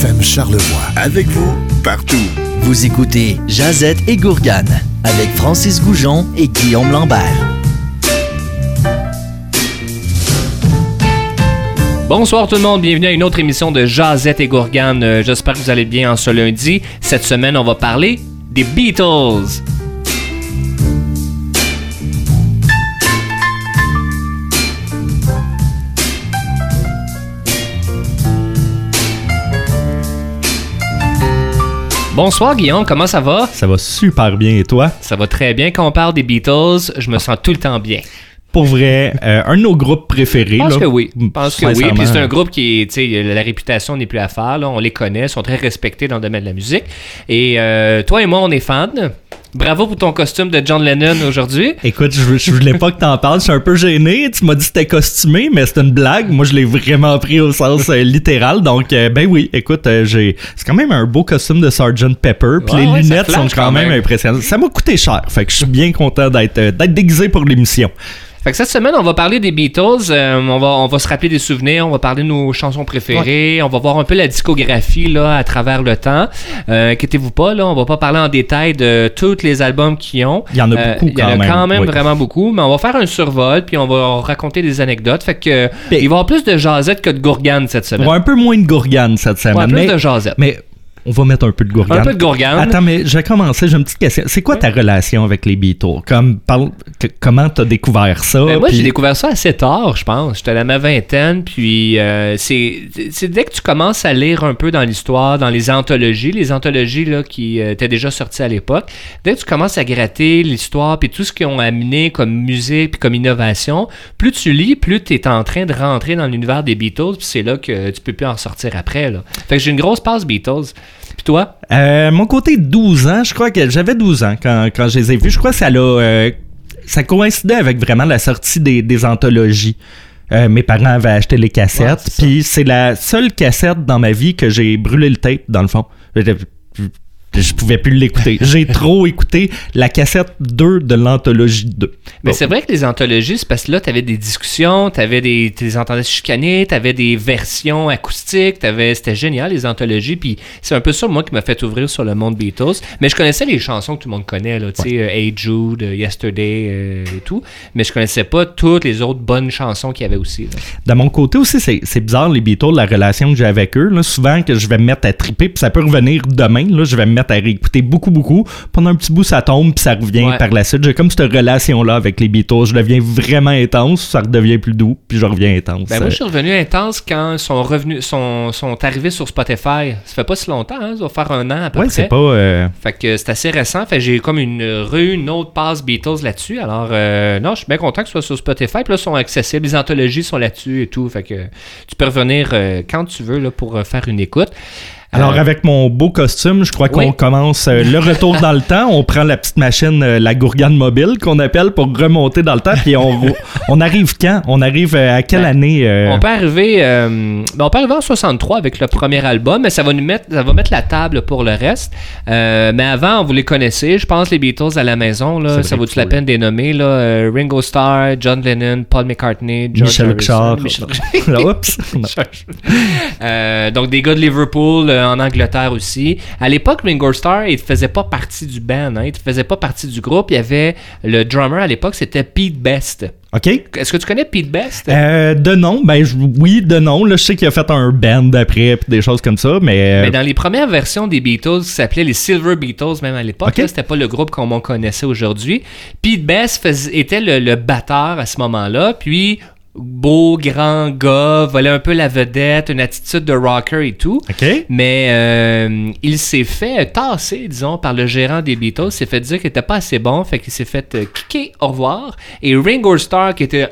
FM Charlevoix. Avec vous, partout. Vous écoutez Jazette et Gourgane avec Francis Goujon et Guillaume Lambert. Bonsoir tout le monde, bienvenue à une autre émission de Jazette et Gourgane. Euh, J'espère que vous allez bien en ce lundi. Cette semaine, on va parler des Beatles. Bonsoir Guillaume, comment ça va? Ça va super bien et toi? Ça va très bien. Quand on parle des Beatles, je me sens tout le temps bien. Pour vrai, euh, un de nos groupes préférés. Je pense là, que oui. Je pense que oui. Puis c'est un groupe qui, tu sais, la réputation n'est plus à faire. Là. On les connaît, ils sont très respectés dans le domaine de la musique. Et euh, toi et moi, on est fans. Bravo pour ton costume de John Lennon aujourd'hui. Écoute, je, je voulais pas que t'en parles, je suis un peu gêné. Tu m'as dit que c'était costumé, mais c'est une blague. Moi, je l'ai vraiment pris au sens euh, littéral. Donc, euh, ben oui, écoute, euh, j'ai. C'est quand même un beau costume de Sgt. Pepper. Puis Ouais, les ouais, lunettes sont quand, même, même. impressionnantes. Ça m'a coûté cher. Fait que je suis bien content d'être d'être déguisé pour l'émission. Fait que cette semaine, on va parler des Beatles. euh, on, va, on va se rappeler des souvenirs. On va parler de nos chansons préférées. On va voir un peu la discographie là, à travers le temps. Euh, inquiétez-vous pas, là, on va pas parler en détail de tous les albums qu'ils ont. Il y en a Euh, beaucoup Il y en a quand même, quand même oui. vraiment beaucoup. Mais on va faire un survol, puis on va raconter des anecdotes. Fait que Ben- il va y avoir plus de jasette que de gourgane cette semaine. Va un peu moins de gourgane cette semaine. Ouais, plus mais, de jasette. mais on va mettre un peu de gourgane. Un peu de gourgane. Attends, mais je vais commencer. J'ai une petite question. C'est quoi ta relation avec les Beatles? Comme, parle, comment t'as découvert ça? Ben, moi, puis- j'ai découvert ça assez tard, je pense. J'étais à ma vingtaine, puis euh, c'est c'est dès que tu commences à lire un peu dans l'histoire, dans les anthologies, les anthologies là, qui euh, étaient déjà sorties à l'époque, dès que tu commences à gratter l'histoire, puis tout ce qu'ils ont amené comme musique, puis comme innovation, plus tu lis, plus tu es en train de rentrer dans l'univers des Beatles, puis c'est là que tu peux plus en sortir après. Là. Fait que j'ai une grosse passe Beatles. Puis toi? Euh, mon côté 12 ans, je crois que j'avais 12 ans quand, quand je les ai vus. Je crois que ça l'a, euh, ça coïncidait avec vraiment la sortie des, des anthologies. Euh, mes parents avaient acheté les cassettes, puis c'est la seule cassette dans ma vie que j'ai brûlé le tape dans le fond. Je, pouvais plus l'écouter. J'ai trop écouté la cassette 2 de l'anthologie 2. Mais Bon. c'est vrai que les anthologies, c'est parce que là, tu avais des discussions, tu avais des. Tu les entendais chicaner, tu avais des versions acoustiques, t'avais- c'était génial, les anthologies. Puis c'est un peu ça, moi, qui m'a fait ouvrir sur le monde Beatles. Mais je connaissais les chansons que tout le monde connaît, là, tu sais, euh, Hey Jude, euh, Yesterday euh, et tout. Mais je connaissais pas toutes les autres bonnes chansons qu'il y avait aussi. là. De mon côté aussi, c'est c'est bizarre, les Beatles, la relation que j'ai avec eux. Là, souvent que je vais me mettre à triper, puis ça peut revenir demain. Là, je vais me mettre à réécouter beaucoup, beaucoup. Pendant un petit bout, ça tombe, puis ça revient Ouais. par la suite. J'ai comme cette relation-là avec les Beatles. Je deviens vraiment intense, ça redevient plus doux, puis je reviens intense. Ben, moi, je suis revenu intense quand ils sont revenus, sont, sont arrivés sur Spotify. Ça fait pas si longtemps, hein, ça va faire un an à peu ouais, près. c'est pas. euh, Fait que c'est assez récent. Fait j'ai comme une rue, une autre passe Beatles là-dessus. Alors, euh, non, je suis bien content que ce soit sur Spotify. Puis là, ils sont accessibles. Les anthologies sont là-dessus et tout. Fait que tu peux revenir euh, quand tu veux là, pour faire une écoute. Alors, Euh, avec mon beau costume, je crois qu'on oui. commence euh, le retour dans le temps. On prend la petite machine, euh, la gourgane mobile qu'on appelle pour remonter dans le temps. Puis on, on arrive quand? On arrive à quelle Ben, année On peut arriver, ben, on peut arriver en 63 avec le premier album, mais ça va nous mettre, ça va mettre la table pour le reste. Mais avant, vous les connaissez, je pense les Beatles à la maison là, ça vrai vaut que la peine de les nommer là, Ringo Starr, John Lennon, Paul McCartney, George Michel Richard. Michel- Oups. Euh, donc des gars de Liverpool en Angleterre aussi. À l'époque, Ringo Starr, il faisait pas partie du band, hein, il faisait pas partie du groupe. Il y avait le drummer à l'époque, c'était Pete Best. OK. Est-ce que tu connais Pete Best? Euh, de nom, ben je- oui, de nom. Là, je sais qu'il a fait un band après, puis des choses comme ça, mais. euh, Mais dans les premières versions des Beatles, qui s'appelaient les Silver Beatles, même à l'époque, Ok. là, c'était pas le groupe comme on connaissait aujourd'hui. Pete Best fais- était le, le batteur à ce moment-là, puis beau, grand gars, volait un peu la vedette, une attitude de rocker et tout. Mais euh, il s'est fait tasser, disons, par le gérant des Beatles. Il s'est fait dire qu'il était pas assez bon, fait qu'il s'est fait euh, kicker au revoir. Et Ringo Starr, qui était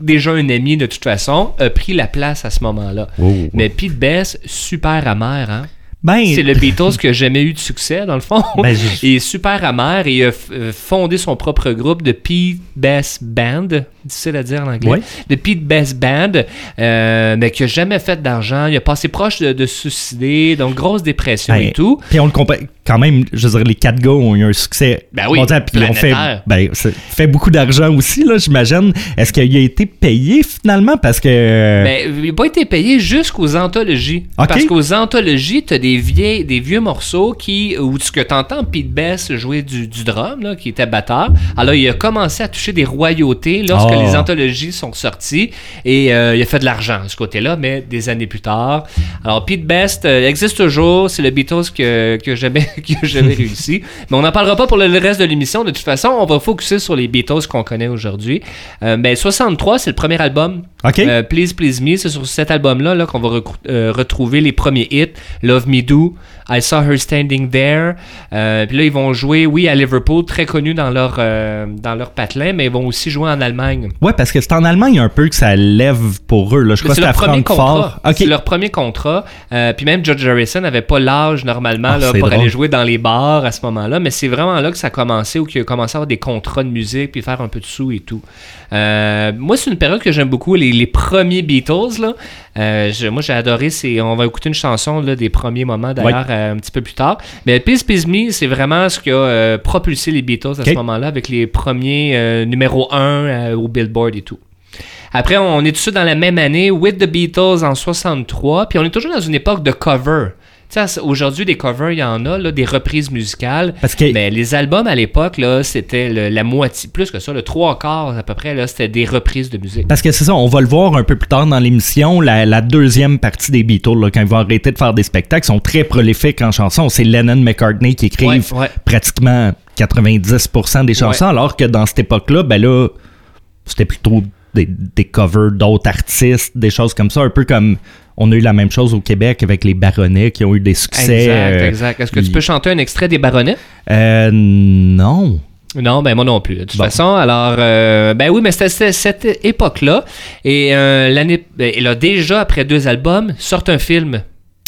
déjà un ami de toute façon, a pris la place à ce moment-là. Mais Pete Best, super amer, hein? Ben, C'est le Beatles qui a jamais eu de succès, dans le fond. Ben, Il est super amer et il a euh, fondé son propre groupe de Pete Best Band, difficile à dire en anglais, Ouais. de Pete Best Band, euh, mais qui a jamais fait d'argent. Il a passé proche de, de se suicider, donc grosse dépression ben, et tout. Puis on le compare. Quand même, je veux dire, les quatre gars ont eu un succès Ben oui, mondial, puis ils ont fait, ben, fait beaucoup d'argent aussi, là, j'imagine. Est-ce qu'il a été payé finalement? Parce que. Ben, il n'a pas été payé jusqu'aux anthologies. Parce qu'aux anthologies, tu as des, vieilles, des vieux morceaux qui, où ce que tu entends Pete Best jouer du, du drum, là, qui était batteur. Alors, il a commencé à toucher des royautés lorsque Oh. les anthologies sont sorties et euh, il a fait de l'argent de ce côté-là, mais des années plus tard. Alors, Pete Best euh, existe toujours. C'est le Beatles que, que jamais, que jamais réussi. Mais on n'en parlera pas pour le reste de l'émission. De toute façon, on va focuser sur les Beatles qu'on connaît aujourd'hui. Euh, ben, 63, c'est le premier album OK. euh, Please Please Me, c'est sur cet album-là là, qu'on va euh, retrouver les premiers hits. Love Me Do, I Saw Her Standing There. Euh, puis là, ils vont jouer, oui, à Liverpool, très connu dans leur, euh, dans leur patelin, mais ils vont aussi jouer en Allemagne. Ouais, parce que c'est en Allemagne un peu que ça lève pour eux. Là. Je crois que C'est Francfort. contrat. OK. C'est leur premier contrat. Puis même George Harrison n'avait pas l'âge normalement Ah, là, pour drôle. aller jouer dans les bars à ce moment-là. Mais c'est vraiment là que ça a commencé, où il a commencé à avoir des contrats de musique, puis faire un peu de sous et tout. Euh, moi, c'est une période que j'aime beaucoup, les, les premiers Beatles. Là. Euh, je- moi, j'ai adoré. C'est, on va écouter une chanson là, des premiers moments d'ailleurs euh, un petit peu plus tard. Mais Peace Peace Me, c'est vraiment ce qui a propulsé les Beatles à ce moment-là, avec les premiers numéro 1 au Billboard et tout. Après, on est tout de suite dans la même année, With the Beatles en 63, puis on est toujours dans une époque de cover. Aujourd'hui, des covers, il y en a, là, des reprises musicales. Parce que- Mais les albums à l'époque, là, c'était la moitié, plus que ça, le trois quarts à peu près, là, c'était des reprises de musique. Parce que c'est ça, on va le voir un peu plus tard dans l'émission, la, la deuxième partie des Beatles, là, quand ils vont arrêter de faire des spectacles, sont très prolifiques en chansons. C'est Lennon McCartney qui écrivent Ouais, ouais. pratiquement 90% des chansons, alors que dans cette époque-là, ben là, c'était plutôt des, des covers d'autres artistes, des choses comme ça, un peu comme on a eu la même chose au Québec avec les Baronnets qui ont eu des succès. Exact, euh, exact. Est-ce que tu peux chanter un extrait des Baronnets? Euh, non. Non, ben moi non plus. De toute Bon. façon, alors, euh, ben oui, mais c'était cette époque-là. Et euh, l'année, ben, et là, déjà, après deux albums, sort un film.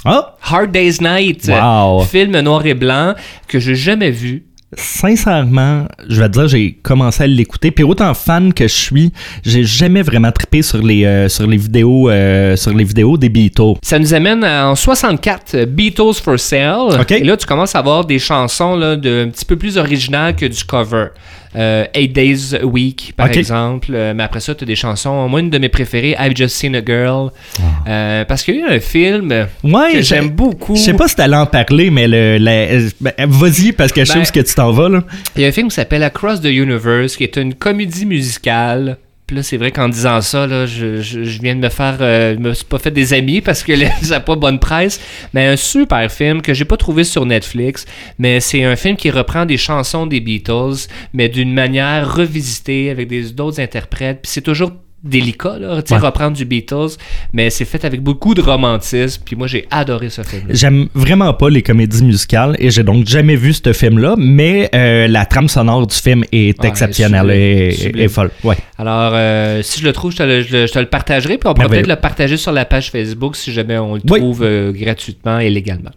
Ah! Hard Day's Night. Wow. Film noir et blanc que j'ai jamais vu. Sincèrement, je vais te dire, j'ai commencé à l'écouter. Puis autant fan que je suis, j'ai jamais vraiment trippé sur les, euh, sur les vidéos euh, sur les vidéos des Beatles. Ça nous amène en 64, euh, Beatles for Sale. OK. Et là, tu commences à avoir des chansons là, de, un petit peu plus originales que du cover. Euh, Eight Days a Week, par exemple. Euh, mais après ça, tu as des chansons. Moi, une de mes préférées, I've Just Seen a Girl. Euh, parce qu'il y a eu un film Ah. Ouais, que j'aime beaucoup. Je sais pas si t'allais en parler, mais le, la- ben, vas-y, parce que je Ben- sais où ce que tu t'en vas, là. Il y a un film qui s'appelle Across the Universe, qui est une comédie musicale. Là, c'est vrai qu'en disant ça, là, je, je- viens de me faire. euh, je me suis pas fait des amis parce que ça n'a pas bonne presse. Mais un super film que j'ai pas trouvé sur Netflix. Mais c'est un film qui reprend des chansons des Beatles, mais d'une manière revisitée avec des d'autres interprètes. Puis c'est toujours délicat, là, Ouais. reprendre du Beatles, mais c'est fait avec beaucoup de romantisme. Puis moi, j'ai adoré ce film. J'aime vraiment pas les comédies musicales et j'ai donc jamais vu ce film-là, mais euh, la trame sonore du film est Ouais, exceptionnelle et, folle. Ouais. Alors, euh, si je le trouve, je te le, je le- je te le partagerai. Puis on pourra Merveilleux. peut-être le partager sur la page Facebook si jamais on le Oui. trouve euh, gratuitement et légalement.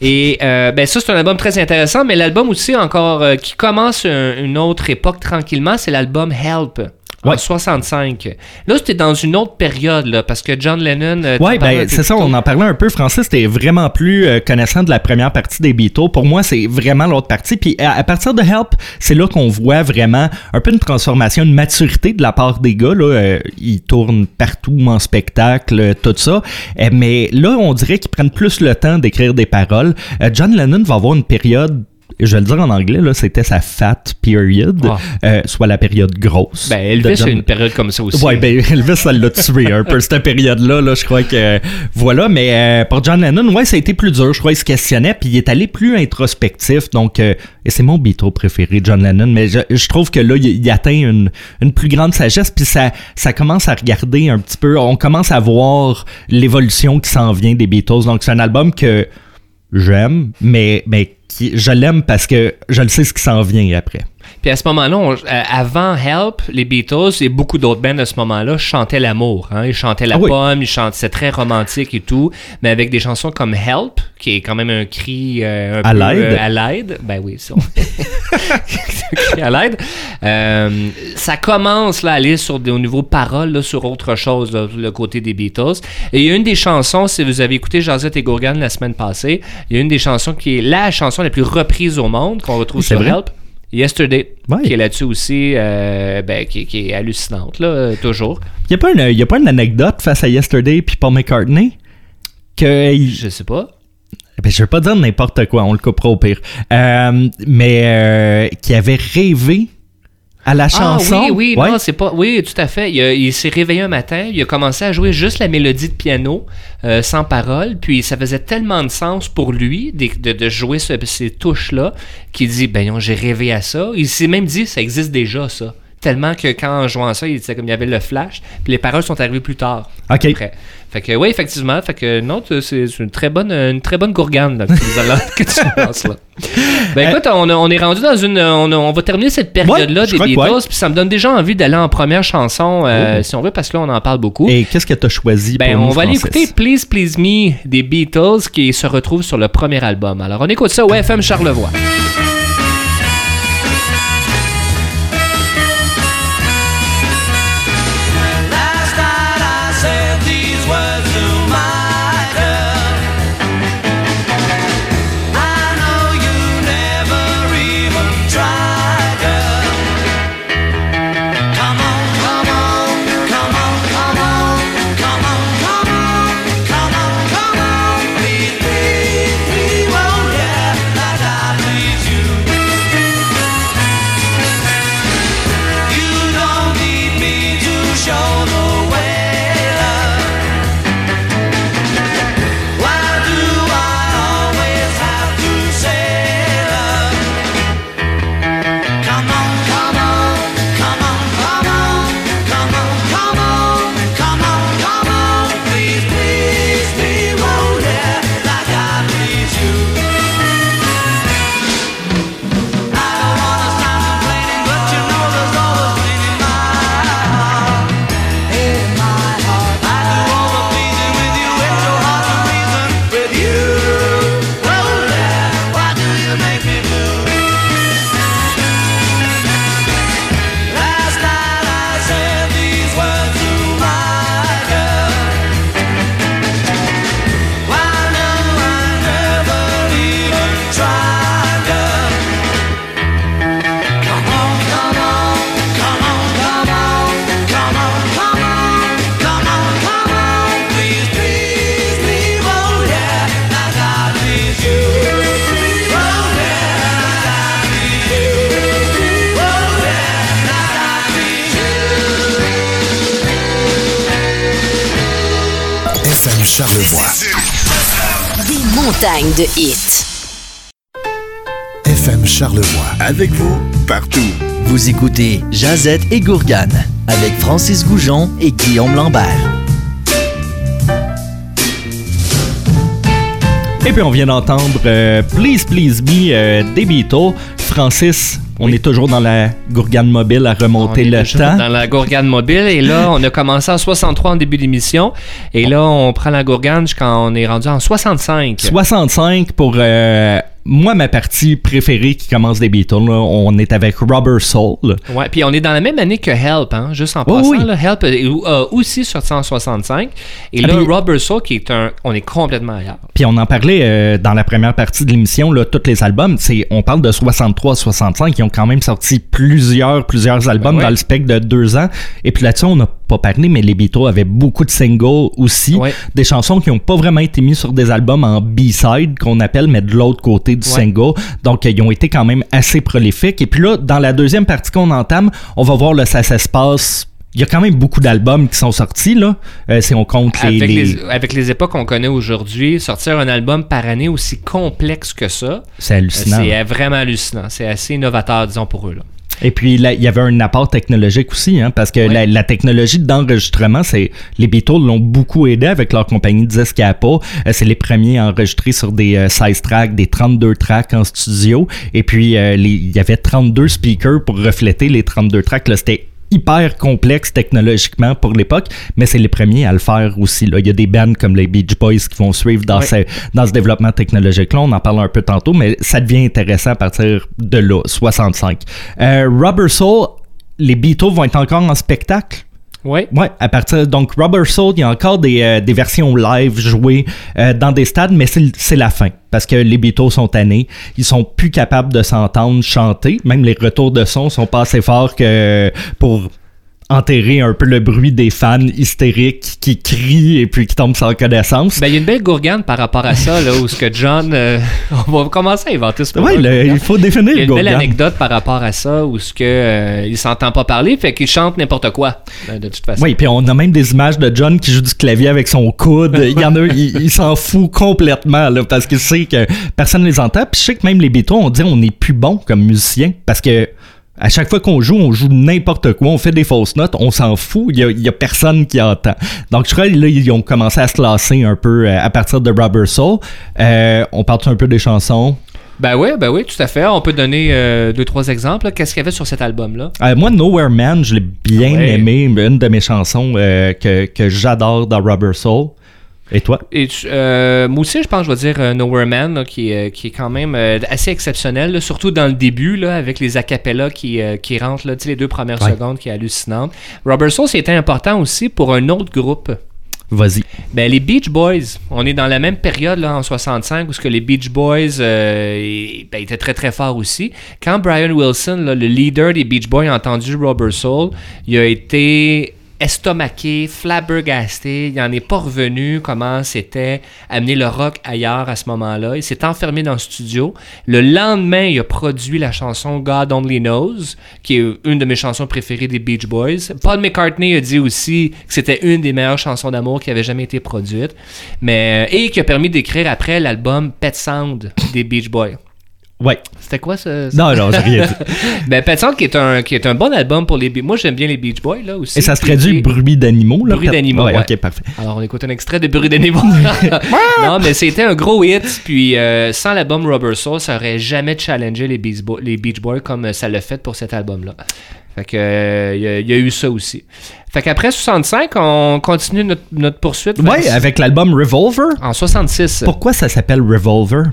Et euh, ben ça, c'est un album très intéressant, mais l'album aussi encore euh, qui commence un- une autre époque tranquillement, c'est l'album Help. En Ouais. 65. Là, c'était dans une autre période, là, parce que John Lennon. euh, un ben c'est ça, on en parlait un peu. Francis, c'était vraiment plus euh, connaissant de la première partie des Beatles. Pour moi, c'est vraiment l'autre partie. Puis à, à partir de Help, c'est là qu'on voit vraiment un peu une transformation, une maturité de la part des gars. Là, Euh, ils tournent partout en spectacle, tout ça. Euh, mais là, on dirait qu'ils prennent plus le temps d'écrire des paroles. John Lennon va avoir une période. Je vais le dire en anglais, là, c'était sa fat period, Ah. euh, soit la période grosse. Ben, Elvis a une période comme ça aussi. Ouais, ben Elvis, ça l'a tué un peu cette période-là. Là, je crois que voilà. Mais euh, pour John Lennon, ouais, ça a été plus dur. Je crois qu'il se questionnait, puis il est allé plus introspectif. Donc, euh, et c'est mon Beatle préféré, John Lennon. Mais je, je trouve que là, il, il atteint une, une plus grande sagesse, puis ça, ça commence à regarder un petit peu. On commence à voir l'évolution qui s'en vient des Beatles. Donc, c'est un album que j'aime, mais mais qui, je l'aime parce que je le sais ce qui s'en vient après. Puis à ce moment-là, on- euh, avant Help, les Beatles et beaucoup d'autres bands à ce moment-là chantaient l'amour. Hein? Ils chantaient la Ah oui. pomme, ils chantaient, c'est très romantique et tout, mais avec des chansons comme Help, qui est quand même un cri euh, un À peu, l'aide. euh, à l'aide. Ben oui, ça. Un cri à l'aide. Euh, ça commence là, à aller sur des, au niveau paroles, là, sur autre chose, là, le côté des Beatles. Et il y a une des chansons, si vous avez écouté Josette et Gourgane la semaine passée, il y a une des chansons qui est la chanson la plus reprise au monde qu'on retrouve C'est sur vrai? Help. Yesterday, Ouais. qui est là-dessus aussi, euh, ben, qui, qui est hallucinante, là, euh, toujours. Il n'y a, pas une- y a pas une anecdote face à Yesterday puis Paul McCartney? Que Je sais pas. ben, je vais pas dire n'importe quoi, on le coupera au pire. Euh, mais euh, qui avait rêvé à la chanson. Ah oui, oui, Ouais. non, c'est pas. Oui, tout à fait. Il, s'est réveillé un matin, il a commencé à jouer juste la mélodie de piano, euh, sans parole, puis ça faisait tellement de sens pour lui de, de- de jouer ce- ces touches-là qu'il dit Ben non, j'ai rêvé à ça. Il s'est même dit Ça existe déjà, ça. Tellement que quand en jouant ça, il disait comme il y avait le flash, puis les paroles sont arrivées plus tard. OK. Après. Fait que oui, effectivement, fait que non, c'est une très bonne, une très bonne gourgane là, que, tu lances là. Ben écoute, on, on est rendu dans une, on, va terminer cette période-là Ouais, des Beatles, ouais. puis ça me donne déjà envie d'aller en première chanson, euh, si on veut, parce que là on en parle beaucoup. Et qu'est-ce que tu as choisi Ben, pour on va aller écouter Please Please Me des Beatles qui se retrouve sur le premier album. Alors on écoute ça au FM Charlevoix. Des montagnes de hits. FM Charlevoix. Avec vous, partout. Vous écoutez Jazette et Gourgane avec Francis Goujon et Guillaume Lambert. Et puis on vient d'entendre euh, Please Please Me euh, des Beatles. Francis, on est toujours dans la gourgane mobile à remonter On est le toujours temps. Dans la gourgane mobile. Et là, on a commencé en 63 en début d'émission. Et là, on prend la gourgane jusqu'à on est rendu en 65. 65 pour euh, moi ma partie préférée qui commence des Beatles. là. On est avec Rubber Soul. Ouais, puis on est dans la même année que Help, hein, juste en passant. oui. Là, Help est euh, aussi sorti en 65. Et Ah, là, Rubber Soul, qui est un. On est complètement ailleurs. Puis on en parlait euh, dans la première partie de l'émission, là, tous les albums, c'est, on parle de 63 à 65, ils ont quand même sorti plusieurs, plusieurs albums Ben ouais. dans le spectre de deux ans. Et puis là-dessus, on n'a pas parlé, mais les Beatles avaient beaucoup de singles aussi. Ouais. Des chansons qui n'ont pas vraiment été mises sur des albums en B-side, qu'on appelle, mais de l'autre côté du Ouais. single. Donc, euh, ils ont été quand même assez prolifiques. Et puis là, dans la deuxième partie qu'on entame, on va voir le Ça s'espace. Il y a quand même beaucoup d'albums qui sont sortis, là. Euh, si on compte les... Avec les- les, avec les époques qu'on connaît aujourd'hui, sortir un album par année aussi complexe que ça, C'est euh, hallucinant. c'est euh, vraiment hallucinant. C'est assez innovateur, disons, pour eux. Là. Et puis, là, il y avait un apport technologique aussi, hein, parce que Oui. la, la technologie d'enregistrement, c'est les Beatles l'ont beaucoup aidé avec leur compagnie Apple. Euh, c'est les premiers à enregistrer sur des euh, 16 tracks, des 32 tracks en studio. Et puis, euh, les- il y avait 32 speakers pour refléter les 32 tracks. Là, c'était hyper complexe technologiquement pour l'époque, mais c'est les premiers à le faire aussi. Là. Il y a des bands comme les Beach Boys qui vont suivre dans, Ouais. ce, dans ce développement technologique-là. On en parle un peu tantôt, mais ça devient intéressant à partir de là, 65. Euh, Rubber Soul, les Beatles vont être encore en spectacle? Oui. Ouais, à partir donc Rubber Soul, il y a encore des, euh, des versions live jouées euh, dans des stades, mais c'est c'est la fin parce que les Beatles sont tannés, ils sont plus capables de s'entendre chanter, même les retours de son sont pas assez forts que pour enterrer un peu le bruit des fans hystériques qui crient et puis qui tombent sans connaissance. Ben, il y a une belle gourgane par rapport à ça, là, où ce que John. euh, on va commencer à inventer ce gourgane. il faut définir Il y a une belle anecdote par rapport à ça, où ce que euh, il s'entend pas parler, fait qu'il chante n'importe quoi, euh, de toute façon. Oui, puis on a même des images de John qui joue du clavier avec son coude. Il y en a, il, il s'en fout complètement là, parce qu'il sait que personne ne les entend. Puis je sais que même les Beatles, on dit on est plus bon comme musicien parce que à chaque fois qu'on joue, on joue n'importe quoi, on fait des fausses notes, on s'en fout, il y a, il y a personne qui entend. Donc je crois là ils ont commencé à se lasser un peu euh, à partir de Rubber Soul. Euh, on parle un peu des chansons? Ben oui, ben oui, tout à fait. On peut donner euh, deux, trois exemples. Qu'est-ce qu'il y avait sur cet album-là? Euh, moi, Nowhere Man, je l'ai bien Ouais. aimé, une de mes chansons euh, que, que j'adore dans Rubber Soul. Et toi? Et euh, moi aussi, je pense, je vais dire euh, Nowhere Man, là, qui, est- qui est quand même euh, assez exceptionnel, là, surtout dans le début, là, avec les acapellas qui, euh, qui rentrent, là, les deux premières Ouais. secondes, qui est hallucinante. Robert Soul, c'était important aussi pour un autre groupe. Vas-y. Ben, les Beach Boys, on est dans la même période là, en 65 où ce que les Beach Boys euh, ben, étaient très très forts aussi. Quand Brian Wilson, là, le leader des Beach Boys, a entendu Robert Soul, il a été estomaqué, flabbergasté, il n'en est pas revenu comment c'était amener le rock ailleurs à ce moment-là. Il s'est enfermé dans le studio. Le lendemain, il a produit la chanson God Only Knows, qui est une de mes chansons préférées des Beach Boys. Paul McCartney a dit aussi que c'était une des meilleures chansons d'amour qui avait jamais été produite, mais et qui a permis d'écrire après l'album Pet Sound des Beach Boys. Ouais. C'était quoi ce, ce- Non, non, j'ai rien dit. Ben Pet qui est un qui est un bon album pour les moi j'aime bien les Beach Boys là aussi. Et ça se traduit bruit d'animaux, là? Bruit d'animaux, Ouais, ouais. ok, parfait. Alors, on écoute un extrait de Bruit d'animaux. non, mais c'était un gros hit. Puis, euh, sans l'album Rubber Soul, ça aurait jamais challengé les Beach, Bo- les Beach Boys comme euh, ça l'a fait pour cet album-là. Fait que, euh, il y a- il y, a eu ça aussi. Fait qu'après 65, on continue notre, notre poursuite. Ouais, avec l'album Revolver. En 66. Pourquoi ça s'appelle Revolver?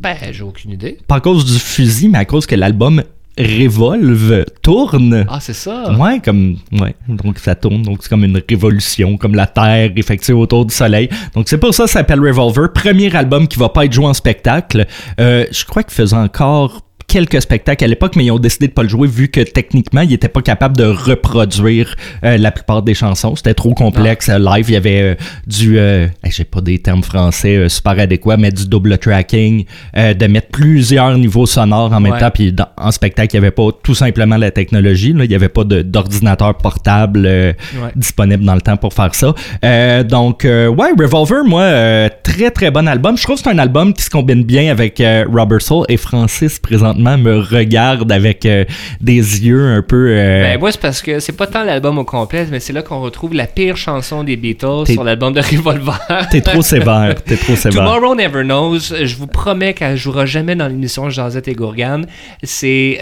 Ben, j'ai aucune idée. Pas à cause du fusil, mais à cause que l'album Revolve tourne. Ah, c'est ça. Ouais, comme ouais, donc ça tourne, donc c'est comme une révolution, comme la Terre effectuée autour du Soleil. Donc c'est pour ça que ça s'appelle Revolver. Premier album qui va pas être joué en spectacle. Euh, je crois qu'il faisait encore quelques spectacles à l'époque, mais ils ont décidé de pas le jouer vu que techniquement ils étaient pas capables de reproduire euh, la plupart des chansons. C'était trop complexe. Euh, Live, il y avait euh, du, euh, j'ai pas des termes français euh, super adéquats, mais du double tracking, euh, de mettre plusieurs niveaux sonores en même Ouais. temps. Puis dans- en spectacle, il n'y avait pas tout simplement la technologie. Là. Il n'y avait pas d'ordinateur portable euh, Ouais. disponible dans le temps pour faire ça. Euh, donc, euh, ouais, Revolver, moi, euh, très très bon album. Je trouve que c'est un album qui se combine bien avec euh, Robert Soul et Francis présentement me regarde avec euh, des yeux un peu. euh, Ben, moi, c'est parce que c'est pas tant l'album au complet, mais c'est là qu'on retrouve la pire chanson des Beatles sur l'album de Revolver. T'es trop sévère, t'es trop sévère. Tomorrow Never Knows, je vous promets qu'elle jouera jamais dans l'émission Jazette et Gourgane. C'est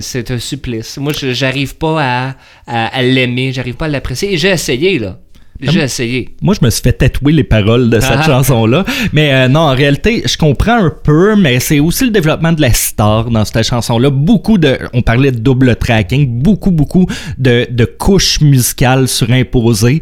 c'est un supplice. Moi, j'arrive pas à, à, à l'aimer, j'arrive pas à l'apprécier. Et j'ai essayé, là. J'ai essayé. Moi, je me suis fait tatouer les paroles de cette Ah. chanson-là. Mais euh, non, en réalité, je comprends un peu, mais c'est aussi le développement de la star dans cette chanson-là. Beaucoup de. On parlait de double tracking, beaucoup, beaucoup de, de couches musicales surimposées.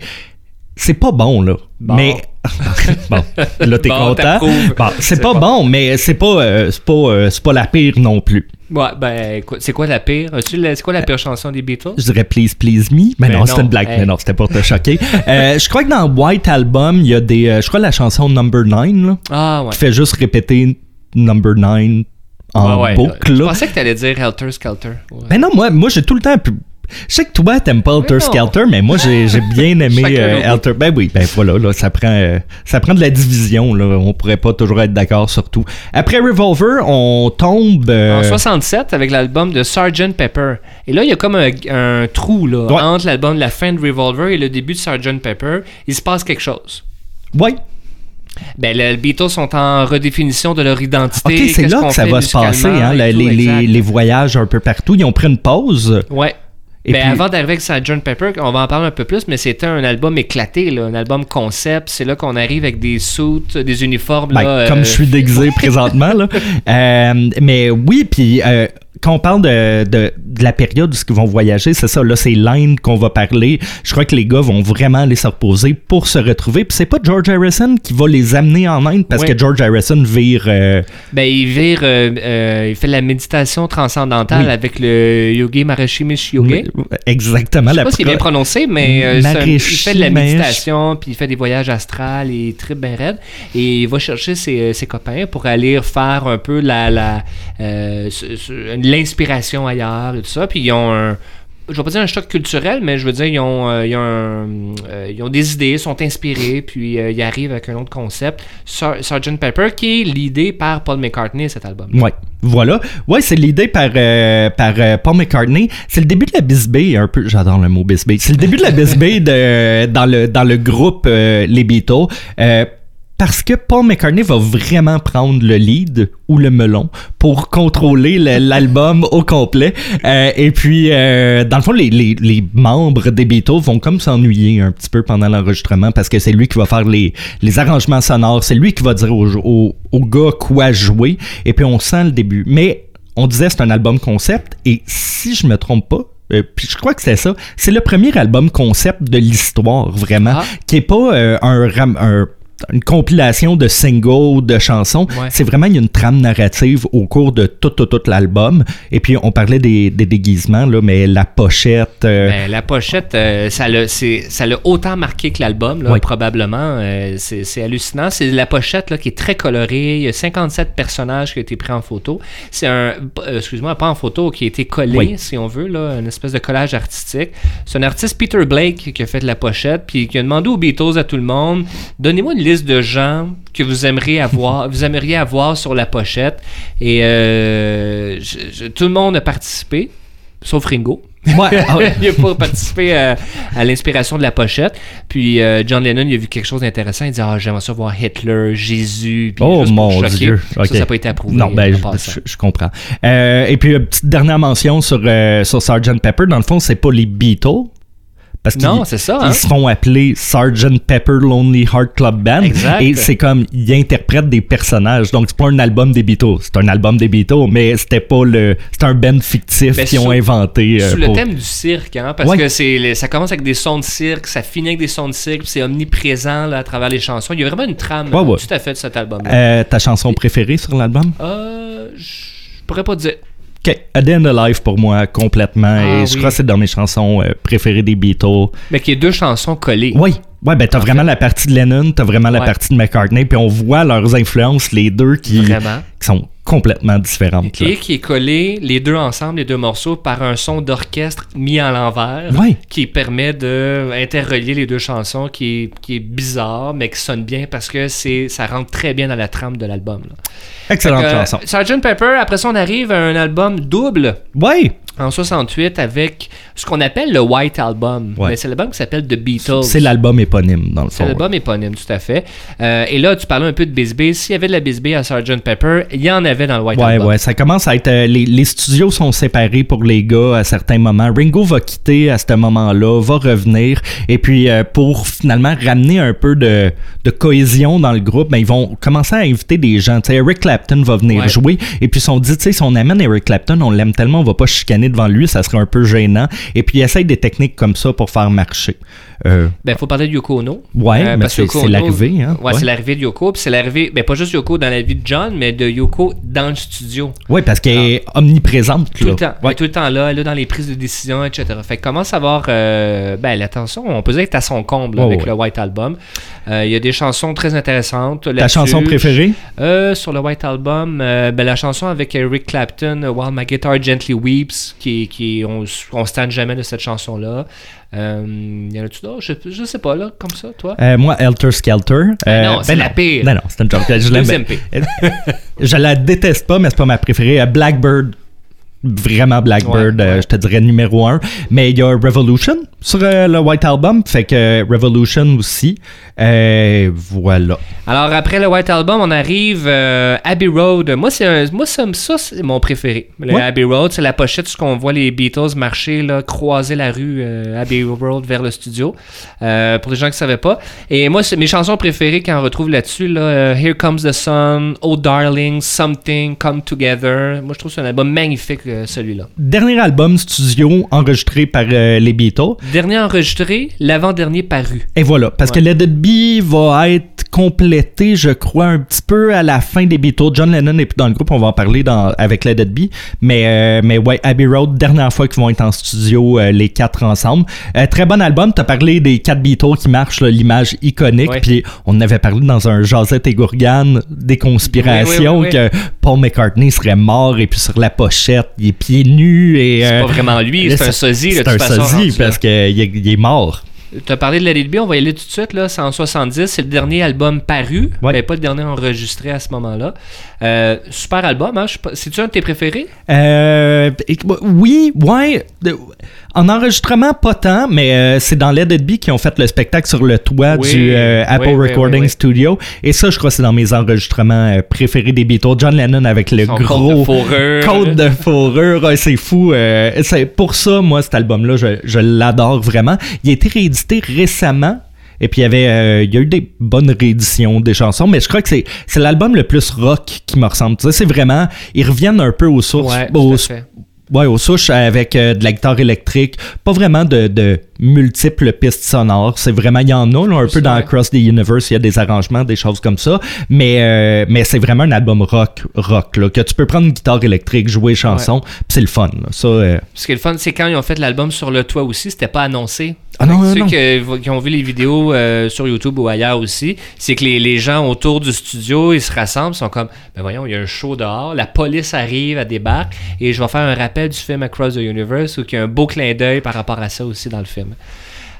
C'est pas bon, là. Bon. Mais. bon, là, t'es Bon, content. Bon, c'est C'est pas, pas- bon, mais c'est pas, euh, c'est pas, euh, c'est pas la pire non plus. Ouais, ben, écoute, c'est quoi la pire? C'est quoi la pire chanson des Beatles? Je dirais Please Please Me, mais, Mais non, c'était une blague. hey. Mais non, c'était pour te choquer. Euh, je crois que dans White Album, il y a des. euh, je crois la chanson Number 9, là, Ah, ouais. qui fait juste répéter Number 9 en Ouais, ouais. boucle. Je là. pensais que t'allais dire Helter Skelter. Mais non, moi, moi j'ai tout le temps Je sais que toi, t'aimes pas Oui, non. Skelter, mais moi, j'ai j'ai bien aimé euh. Helter. Ben oui, ben voilà, là, ça prend, euh, ça prend de la division. Là. On pourrait pas toujours être d'accord sur tout. Après Revolver, on tombe. euh, En 67, avec l'album de Sgt. Pepper. Et là, il y a comme un, un trou là, Ouais. entre l'album de la fin de Revolver et le début de Sgt. Pepper. Il se passe quelque chose. Ouais. Ben, les Beatles sont en redéfinition de leur identité. Ok, c'est qu'est-ce là qu'on que ça fait va se passer, musicalement hein, et les, tout, les- les- exact. les voyages un peu partout. Ils ont pris une pause. Ouais. Et ben, puis- avant d'arriver avec Sgt. Pepper, on va en parler un peu plus, mais c'était un album éclaté, là, un album concept. C'est là qu'on arrive avec des suits, des uniformes. Ben, là, comme euh, je suis déguisé présentement. Là. Euh, mais oui, puis euh, quand on parle de, de, de la période où ils vont voyager, c'est ça, là, c'est l'Inde qu'on va parler. Je crois que les gars vont vraiment aller se reposer pour se retrouver. Puis c'est pas George Harrison qui va les amener en Inde parce que George Harrison vire. euh, Ben, il vire, euh, euh, il fait la méditation transcendantale Oui. avec le Yogi Maharishi Mish Yogi. Exactement. Je sais la pas s'il est bien pro- prononcé, mais euh, un- il fait de la méditation, puis il fait des voyages astrales, et il tripe bien raide. Et il va chercher ses, ses copains pour aller faire un peu la, l'inspiration ailleurs et tout ça. Puis ils ont un. Je vais pas dire un choc culturel, mais je veux dire, ils ont, euh, ils ont, un- euh, ils ont des idées, sont inspirés, puis euh, ils arrivent avec un autre concept. Sar- Sgt. Pepper, qui est l'idée par Paul McCartney, cet album. Ouais, voilà. Ouais, c'est l'idée par, euh, par Paul McCartney. C'est le début de la bisbée, un peu. J'adore le mot bisbée. C'est le début de la bisbée de, dans, le, dans le groupe Les Beatles. Parce que Paul McCartney va vraiment prendre le lead ou le melon pour contrôler le- l'album au complet. Euh, et puis, euh, dans le fond, les, les, les membres des Beatles vont comme s'ennuyer un petit peu pendant l'enregistrement parce que c'est lui qui va faire les, les arrangements sonores, c'est lui qui va dire aux, aux, aux gars quoi jouer. Et puis, on sent le début. Mais on disait c'est un album concept et si je me trompe pas, euh, puis je crois que c'est ça. C'est le premier album concept de l'histoire, vraiment, Ah. qui est pas euh, un, ram- un- une compilation de singles, de chansons. Ouais. C'est vraiment il y a une trame narrative au cours de tout, tout, tout l'album. Et puis on parlait des, des déguisements, là, mais la pochette. euh, Ben, la pochette, euh, ça l'a autant marqué que l'album, Oui. probablement. Euh, c'est hallucinant. C'est la pochette là, qui est très colorée. Il y a 57 personnages qui ont été pris en photo. C'est un, euh, excuse-moi, pas en photo, qui a été collé, si on veut, là, une espèce de collage artistique. C'est un artiste, Peter Blake, qui a fait la pochette, puis qui a demandé aux Beatles, à tout le monde, donnez-moi une liste de gens que vous aimeriez avoir, vous aimeriez avoir sur la pochette. Et euh, je- je- tout le monde a participé, sauf Ringo. ouais, ah, il a pas participé à, à l'inspiration de la pochette. Puis euh, John Lennon, il a vu quelque chose d'intéressant. Il dit Ah, j'aimerais ça voir Hitler, Jésus. Puis Oh mon. Dieu. Ça, ça n'a pas été approuvé. Non, ben, en je, passant. je- je comprends. Euh, et puis, une petite dernière mention sur, euh, sur Sgt. Pepper. Dans le fond, c'est pas les Beatles. Parce qu'ils Non, c'est ça. hein. ils se font appeler Sgt. Pepper Lonely Heart Club Band. Exact. Et c'est comme, ils interprètent des personnages. Donc, c'est pas un album des Beatles. C'est un album des Beatles, mais c'était pas le. C'est un band fictif qu'ils ont inventé. euh, Sous le pour- thème du cirque, hein, parce Ouais. que c'est ça commence avec des sons de cirque, ça finit avec des sons de cirque, c'est omniprésent là, à travers les chansons. Il y a vraiment une trame Ouais, ouais. tout à fait de cet album. Euh, ta chanson préférée sur l'album? Euh, je pourrais pas dire. Ok, A Day in the Life pour moi, complètement. Ah, et je crois que c'est dans mes chansons euh, préférées des Beatles. Mais qu'il y ait deux chansons collées. Oui. Ouais, ben t'as En vraiment fait. la partie de Lennon, t'as vraiment la partie de McCartney, puis on voit leurs influences, les deux, qui, qui sont complètement différentes. là. Et qui est collé, les deux ensemble, les deux morceaux, par un son d'orchestre mis à l'envers, Ouais. qui permet de interrelier les deux chansons, qui est, qui est bizarre, mais qui sonne bien parce que c'est ça rentre très bien dans la trame de l'album. Excellente que, euh, chanson. Sgt Pepper, après ça, on arrive à un album double Ouais. En 68 avec ce qu'on appelle le White Album. Ouais. Mais c'est l'album qui s'appelle The Beatles. C'est l'album éponyme, dans le C'est fond. l'album éponyme, tout à fait. Euh, et là, tu parlais un peu de Bisbee. S'il y avait de la Bisbee à Sgt Pepper, il y en avait dans le White Ouais, Album. ouais, ça commence à être. euh, les, les studios sont séparés pour les gars à certains moments. Ringo va quitter à ce moment-là, va revenir. Et puis, euh, pour finalement ramener un peu de, de cohésion dans le groupe, ben, ils vont commencer à inviter des gens. Tu sais, Eric Clapton va venir jouer. Et puis, ils sont dit, tu sais, si on amène Eric Clapton, on l'aime tellement, on va pas chicaner devant lui, ça serait un peu gênant. Et puis, ils essayent des techniques comme ça pour faire marcher. Euh, Ben, faut parler de Yoko Ono. Ouais, mais parce que c'est- l'arrivée, hein. Ouais, Ouais. c'est l'arrivée de Yoko. Puis c'est l'arrivée, ben, pas juste Yoko dans la vie de John, mais de Yoko dans le studio. ouais, parce qu'elle est omniprésente. Tout là. le temps. Ouais. tout le temps là, elle est dans les prises de décision, etc. Fait que commence à avoir euh, ben, l'attention, on peut dire que t'es à son comble là, avec ouais. le White Album. Euh, Il y a des chansons très intéressantes. Ta chanson préférée? Euh, sur le White Album, euh, ben, la chanson avec Eric Clapton, euh, While My Guitar Gently Weeps, qui, qui on, on se jamais de cette chanson-là. Euh, y en a-tu d'autres? Je, je sais pas, là, comme ça, toi? Euh, moi, Helter Skelter. Non, Euh, c'est la pire. Non, non, c'est une joke. Je l'aime je la déteste pas, mais c'est pas ma préférée. Euh, Blackbird. Vraiment Blackbird, Ouais, euh, ouais. je te dirais numéro un. Mais il y a Revolution sur euh, le White Album, fait que euh, Revolution aussi. Euh, voilà. Alors, après le White Album, on arrive euh, Abbey Road. Moi, c'est moi ça, ça, c'est mon préféré. Le Ouais. Abbey Road, c'est la pochette où on voit les Beatles marcher, là, croiser la rue Abbey Road vers le studio. Pour les gens qui ne savaient pas. Et moi, c'est mes chansons préférées qu'on retrouve là-dessus, là, Here Comes the Sun, Oh Darling, Something, Come Together. Moi, je trouve que c'est un album magnifique, celui-là. Dernier album studio enregistré par les Beatles. Dernier enregistré, l'avant-dernier paru. Et voilà, parce que. Let It Be va être complété, je crois, un petit peu à la fin des Beatles. John Lennon n'est plus dans le groupe, on va en parler dans, avec It Be. Mais, euh, mais ouais, Abbey Road, dernière fois qu'ils vont être en studio, euh, les quatre ensemble. Euh, très bon album, t'as parlé des quatre Beatles qui marchent, là, l'image iconique. Ouais. Puis on avait parlé dans un Josette et Gourgane des conspirations Oui, oui, oui, oui. que Paul McCartney serait mort et puis sur la pochette, il est pieds nus et... C'est euh, pas vraiment lui, c'est un sosie. C'est un sosie parce qu'il est, est mort. Tu as parlé de It Be, on va y aller tout de suite. Là. C'est en 70, c'est le dernier album paru, Ouais. mais pas le dernier enregistré à ce moment-là. Euh, super album, hein? C'est-tu un de tes préférés? Euh, et- oui, ouais. En enregistrement, pas tant, mais euh, c'est dans It Be qui ont fait le spectacle sur le toit Oui, du euh, Apple oui, Recording oui. Studio. Et ça, je crois que c'est dans mes enregistrements euh, préférés des Beatles. John Lennon avec le Son gros côte de fourrure. côte de fourrure. C'est fou. euh, c'est pour ça, moi, cet album-là, je, je l'adore vraiment. Il a été réédité récemment. Et puis, il y, avait, euh, il y a eu des bonnes rééditions des chansons, mais je crois que c'est, c'est l'album le plus rock qui me ressemble. Tu sais, c'est vraiment, ils reviennent un peu aux sources, Ouais, aux. Ouais, aux souches avec euh, de la guitare électrique. Pas vraiment de, de multiples pistes sonores. C'est vraiment, il y en a, là, un peu dans Ouais. Across the Universe, il y a des arrangements, des choses comme ça. Mais, euh, mais c'est vraiment un album rock, rock, là, que tu peux prendre une guitare électrique, jouer chanson, puis c'est le fun. là. Ça, euh, Ce qui est le fun, c'est quand ils ont fait l'album sur le toit aussi, c'était pas annoncé. Ah non, Ceux non. Qui, qui ont vu les vidéos euh, sur YouTube ou ailleurs aussi, c'est que les, les gens autour du studio, ils se rassemblent, ils sont comme, ben voyons, il y a un show dehors, la police arrive, elle débarque, et je vais faire un rappel du film Across the Universe, où il y a un beau clin d'œil par rapport à ça aussi dans le film.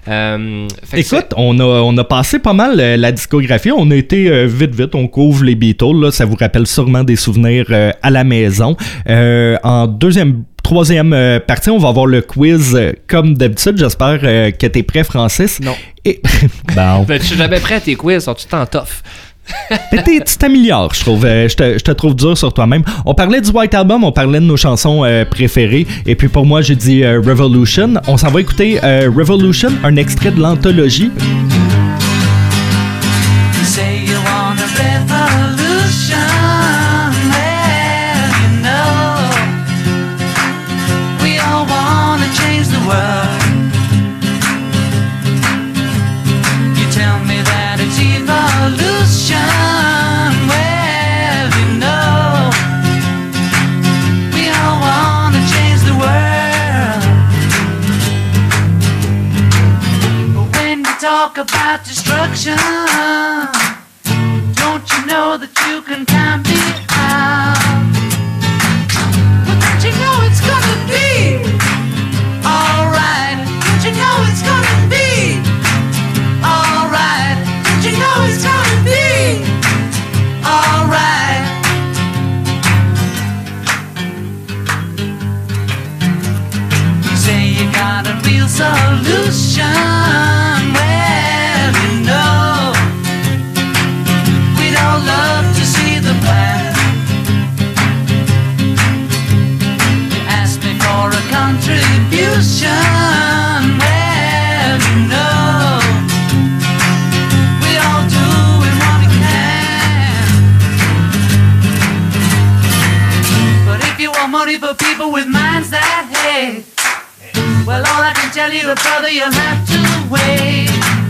Euh, Écoute, on a, on a passé pas mal euh, la discographie. On a été euh, vite, vite, on couvre les Beatles. Là, ça vous rappelle sûrement des souvenirs euh, à la maison. Euh, en deuxième, troisième euh, partie, on va avoir le quiz euh, comme d'habitude. J'espère euh, que t'es prêt, Francis. Non. Et... bon. Ben, suis jamais prêt à tes quiz, sont tout en tough? Tu t'améliores, je trouve. Euh, je, te, je te trouve dur sur toi-même. On parlait du White Album, on parlait de nos chansons euh, préférées. Et puis pour moi, j'ai dit euh, Revolution. On s'en va écouter Revolution, un extrait de l'anthologie. Talk about destruction, don't you know that you can count me tell you, brother, you'll have to wait.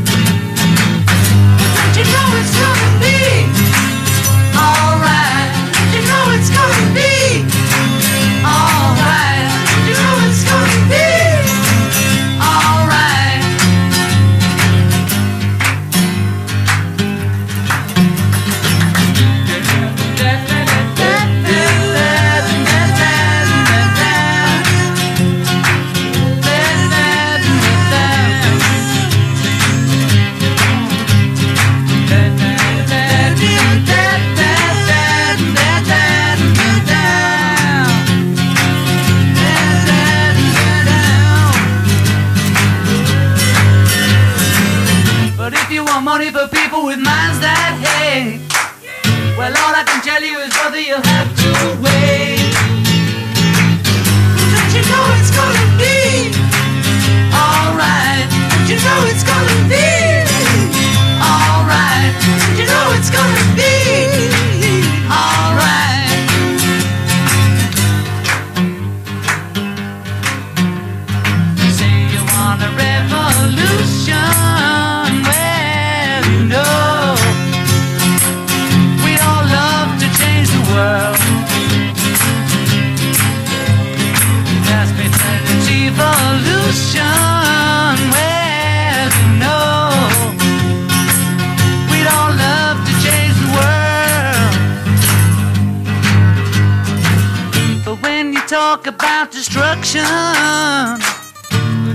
Talk about destruction,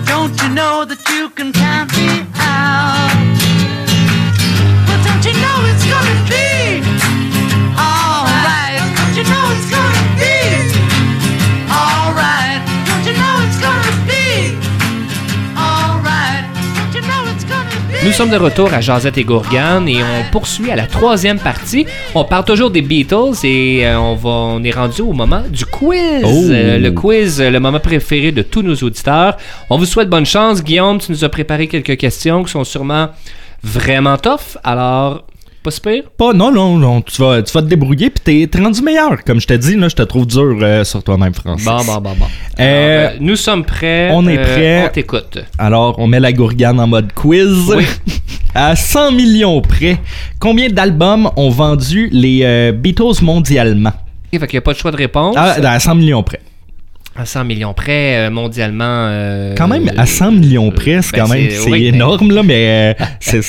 don't you know that you can count me out? Nous sommes de retour à Jazette et Gourgane et on poursuit à la troisième partie. On parle toujours des Beatles et euh, on, va, on est rendu au moment du quiz. Oh. Euh, le quiz, euh, le moment préféré de tous nos auditeurs. On vous souhaite bonne chance. Guillaume, tu nous as préparé quelques questions qui sont sûrement vraiment tough. Alors, pas si pire? Pas, non, non, non, tu vas, tu vas te débrouiller, puis t'es, rendu meilleur. Comme je te dis, là, je te trouve dur euh, sur toi-même, Francis. Bon, bon, bon, bon. Euh, Alors, euh, nous sommes prêts. on est prêts. on t'écoute. Alors, on met la gourgane en mode quiz. Oui. à 100 millions près, combien d'albums ont vendu les Beatles mondialement? Ok, fait qu'il n'y a pas de choix de réponse. Ah, à 100 millions près. À 100 millions près, euh, mondialement. euh, Quand même, à 100 millions près, c'est ben, quand même c'est- oui, ben- énorme, là, mais euh, c'est...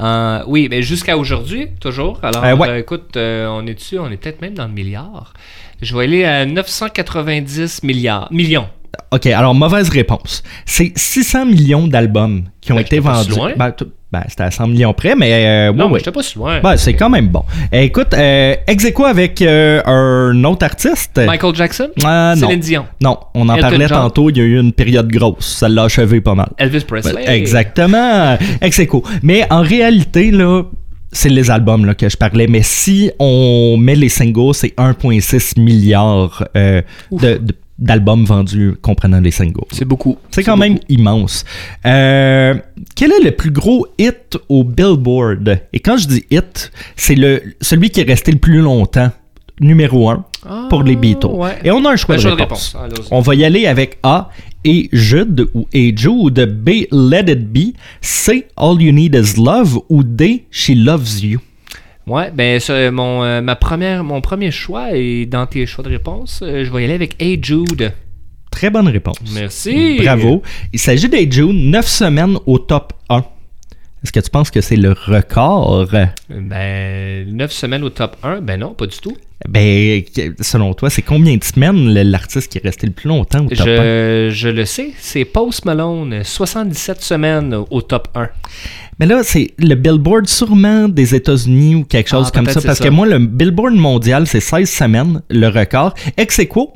Euh, oui, mais jusqu'à aujourd'hui, toujours. Alors, Euh, ouais. écoute, on est dessus, on est peut-être même dans le milliard. Je vais aller à 990 milliards, millions. OK, alors, mauvaise réponse. C'est 600 millions d'albums qui ont Ben, été vendus. loin. Ben, t- ben, c'était à 100 millions près, mais... euh, Non, mais j'étais pas si loin. Ben, c'est quand même bon. Eh, écoute, euh, ex aequo avec euh, un autre artiste. Michael Jackson? Non. Céline Dion? Non, on en Elton parlait John. tantôt, il y a eu une période grosse. Ça l'a achevé pas mal. Elvis Presley? Ben, Exactement. Ex aequo. Mais en réalité, là, c'est les albums là, que je parlais. Mais si on met les singles, c'est 1,6 milliard euh, de- de- d'albums vendus comprenant les singles. C'est beaucoup. C'est quand même immense. Euh, quel est le plus gros hit au Billboard? Et quand je dis hit, c'est le celui qui est resté le plus longtemps, numéro un, Ah, pour les Beatles. ouais. Et on a un choix de choix de réponse. On va y aller avec A, et Jude ou Et Jude, B, Let It Be, C, All You Need Is Love ou D, She Loves You. Ouais, ben, ça, mon, euh, ma première, mon premier choix est dans tes choix de réponse. euh, je vais y aller avec Hey Jude. Très bonne réponse. Merci. Bravo. Il s'agit d'A Jude, 9 semaines au top 1. Est-ce que tu penses que c'est le record? Ben, 9 semaines au top 1, ben non, pas du tout. Ben, selon toi, c'est combien de semaines l'artiste qui est resté le plus longtemps au top 1? Je, je le sais, c'est Post Malone, 77 semaines au top 1. Mais là, c'est le Billboard sûrement des États-Unis ou quelque chose Ah, comme peut-être ça. Parce ça. que moi, le Billboard mondial, c'est 16 semaines, le record. Ex aequo,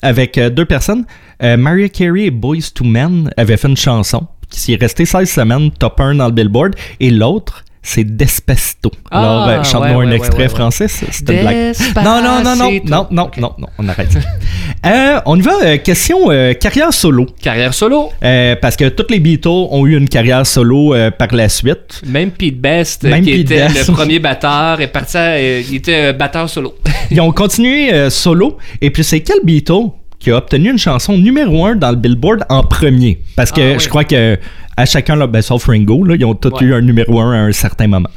avec euh, deux personnes, euh, Mariah Carey et Boys to Men avaient fait une chanson qui est restée 16 semaines, top 1 dans le Billboard. Et l'autre, c'est Despacito. Ah, Alors, euh, chante-moi ouais, un ouais, extrait ouais, français, c'est une blague. Non, non, non, non, non, non, non, non, on arrête. Euh, on y va, euh, question carrière solo. Carrière solo. Parce que tous les Beatles ont eu une carrière solo par la suite. Même Pete Best, Même qui Pete était Best. le premier batteur, est parti à- il était batteur solo. Ils ont continué solo. Et puis, c'est quel Beatle qui a obtenu une chanson numéro 1 dans le Billboard en premier. Parce que Ah, je crois que à chacun, là, ben, sauf Ringo, là, ils ont tous Ouais. eu un numéro 1 à un certain moment.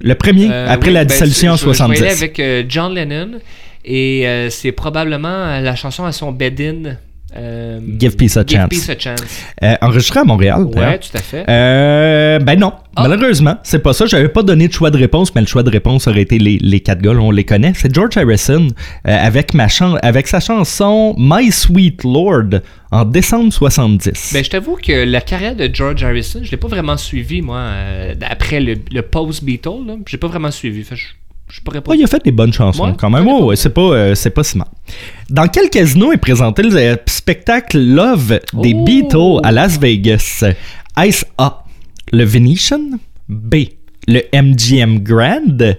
Le premier, Euh, après oui, la ben, dissolution en je- je vais y 70. aller avec euh, John Lennon et euh, c'est probablement la chanson à son bed-in. Euh, Give Peace a Give Chance. Peace a Chance. Euh, enregistré à Montréal. Ouais, tout à fait. Euh, ben non, Ah. malheureusement, c'est pas ça. J'avais pas donné de choix de réponse, mais le choix de réponse aurait été les, les quatre gars, là, on les connaît. C'est George Harrison avec, ma chan- avec sa chanson My Sweet Lord en décembre 70. Ben, je t'avoue que la carrière de George Harrison, je l'ai pas vraiment suivi, moi, après le, le post-Beatle. J'ai pas vraiment suivi. Fait, que je, je pourrais pas. Ouais, il a fait des bonnes chansons Ouais, quand même. Ouais, c'est pas, euh, c'est pas si mal. Dans quel casino est présenté le euh, spectacle Love des Oh! Beatles à Las Vegas? Est-ce A, le Venetian? B, le MGM Grand?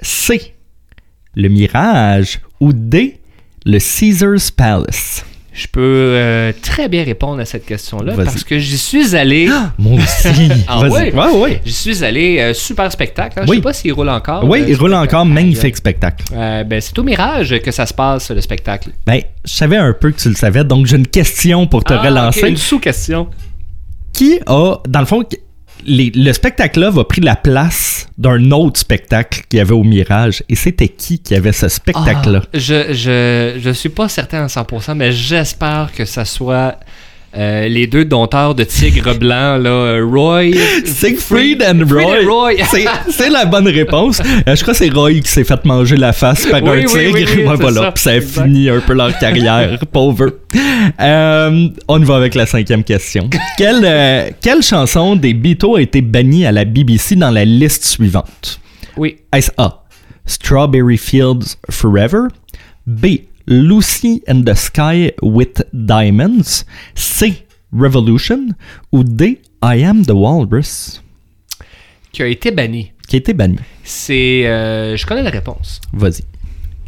C, le Mirage? Ou D, le Caesars Palace? Je peux euh, très bien répondre à cette question-là parce que j'y suis allé. Moi aussi. Ah Vas-y. ouais? Ouais, ouais. J'y suis allé. euh, super spectacle. hein. Je Oui. sais pas s'il roule encore. Oui, euh, il roule encore. Magnifique spectacle. Euh, ben, c'est au Mirage que ça se passe, le spectacle. Ben, je savais un peu que tu le savais, donc j'ai une question pour te Ah, relancer. ok, Une sous-question. qui a, dans le fond, le spectacle-là a pris la place d'un autre spectacle qu'il y avait au Mirage. Et c'était qui qui avait ce spectacle-là? Ah, je, je, je suis pas certain à 100%, mais j'espère que ça soit euh, les deux dompteurs de tigre blanc, là, euh, Roy. Siegfried and Roy. Roy. C'est- la bonne réponse. Euh, je crois que c'est Roy qui s'est fait manger la face par Oui, un tigre. oui, oui, Ouais, voilà. ça. Puis ça a Exact. fini un peu leur carrière, pauvre. Euh, on va avec la cinquième question. Quelle, quelle chanson des Beatles a été bannie à la BBC dans la liste suivante? Oui. Est-ce A. Strawberry Fields Forever? B. Lucy in the Sky with Diamonds? C. Revolution? Ou D. I Am the Walrus? Qui a été banni. Qui a été banni. C'est. euh, je connais la réponse. Vas-y.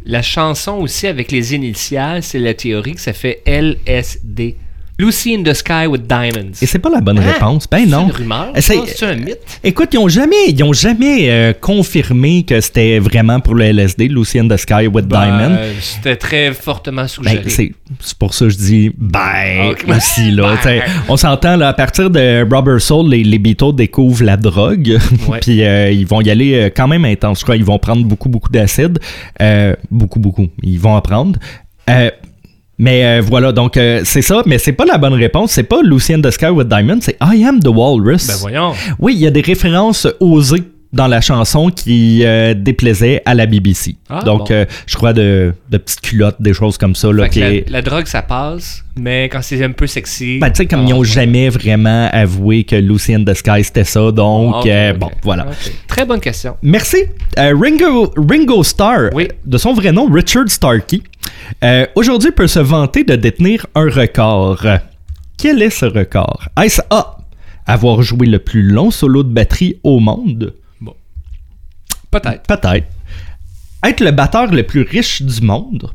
La chanson aussi avec les initiales, c'est la théorie que ça fait LSD. Lucy in the Sky with Diamonds. Et c'est pas la bonne Hein? réponse. Ben C'est non. une rumeur? C'est un mythe? Écoute, ils ont jamais, ils ont jamais euh, confirmé que c'était vraiment pour le LSD, Lucy in the Sky with Diamonds. Ben, C'était très fortement suggéré. Ben, c'est c'est pour ça que je dis ben Ok. aussi là. Ben. On s'entend là à partir de Rubber Soul, les, les Beatles découvrent la drogue, Ouais. puis euh, ils vont y aller euh, quand même intense. Je crois ils vont prendre beaucoup beaucoup d'acide, Euh, beaucoup beaucoup. Ils vont en prendre. Euh, mais euh, voilà, donc euh, c'est ça, mais c'est pas la bonne réponse. C'est pas Lucy in the Sky with Diamonds, c'est I Am the Walrus. Ben voyons. Oui, il y a des références osées dans la chanson qui euh, déplaisaient à la BBC. Ah, Donc, bon. euh, je crois de, de petites culottes, des choses comme ça. Là, qui la, est- la drogue, ça passe, mais quand c'est un peu sexy. Ben, tu sais, comme ah, ils n'ont ouais. jamais vraiment avoué que Lucy in the Sky c'était ça. Donc, Ah, bon, voilà. Très bonne question. Merci. Ringo, Ringo Starr, Oui. de son vrai nom Richard Starkey, euh, aujourd'hui peut se vanter de détenir un record. Quel est ce record? Est-ce A. Avoir joué le plus long solo de batterie au monde? Peut-être. Peut-être. Être le batteur le plus riche du monde?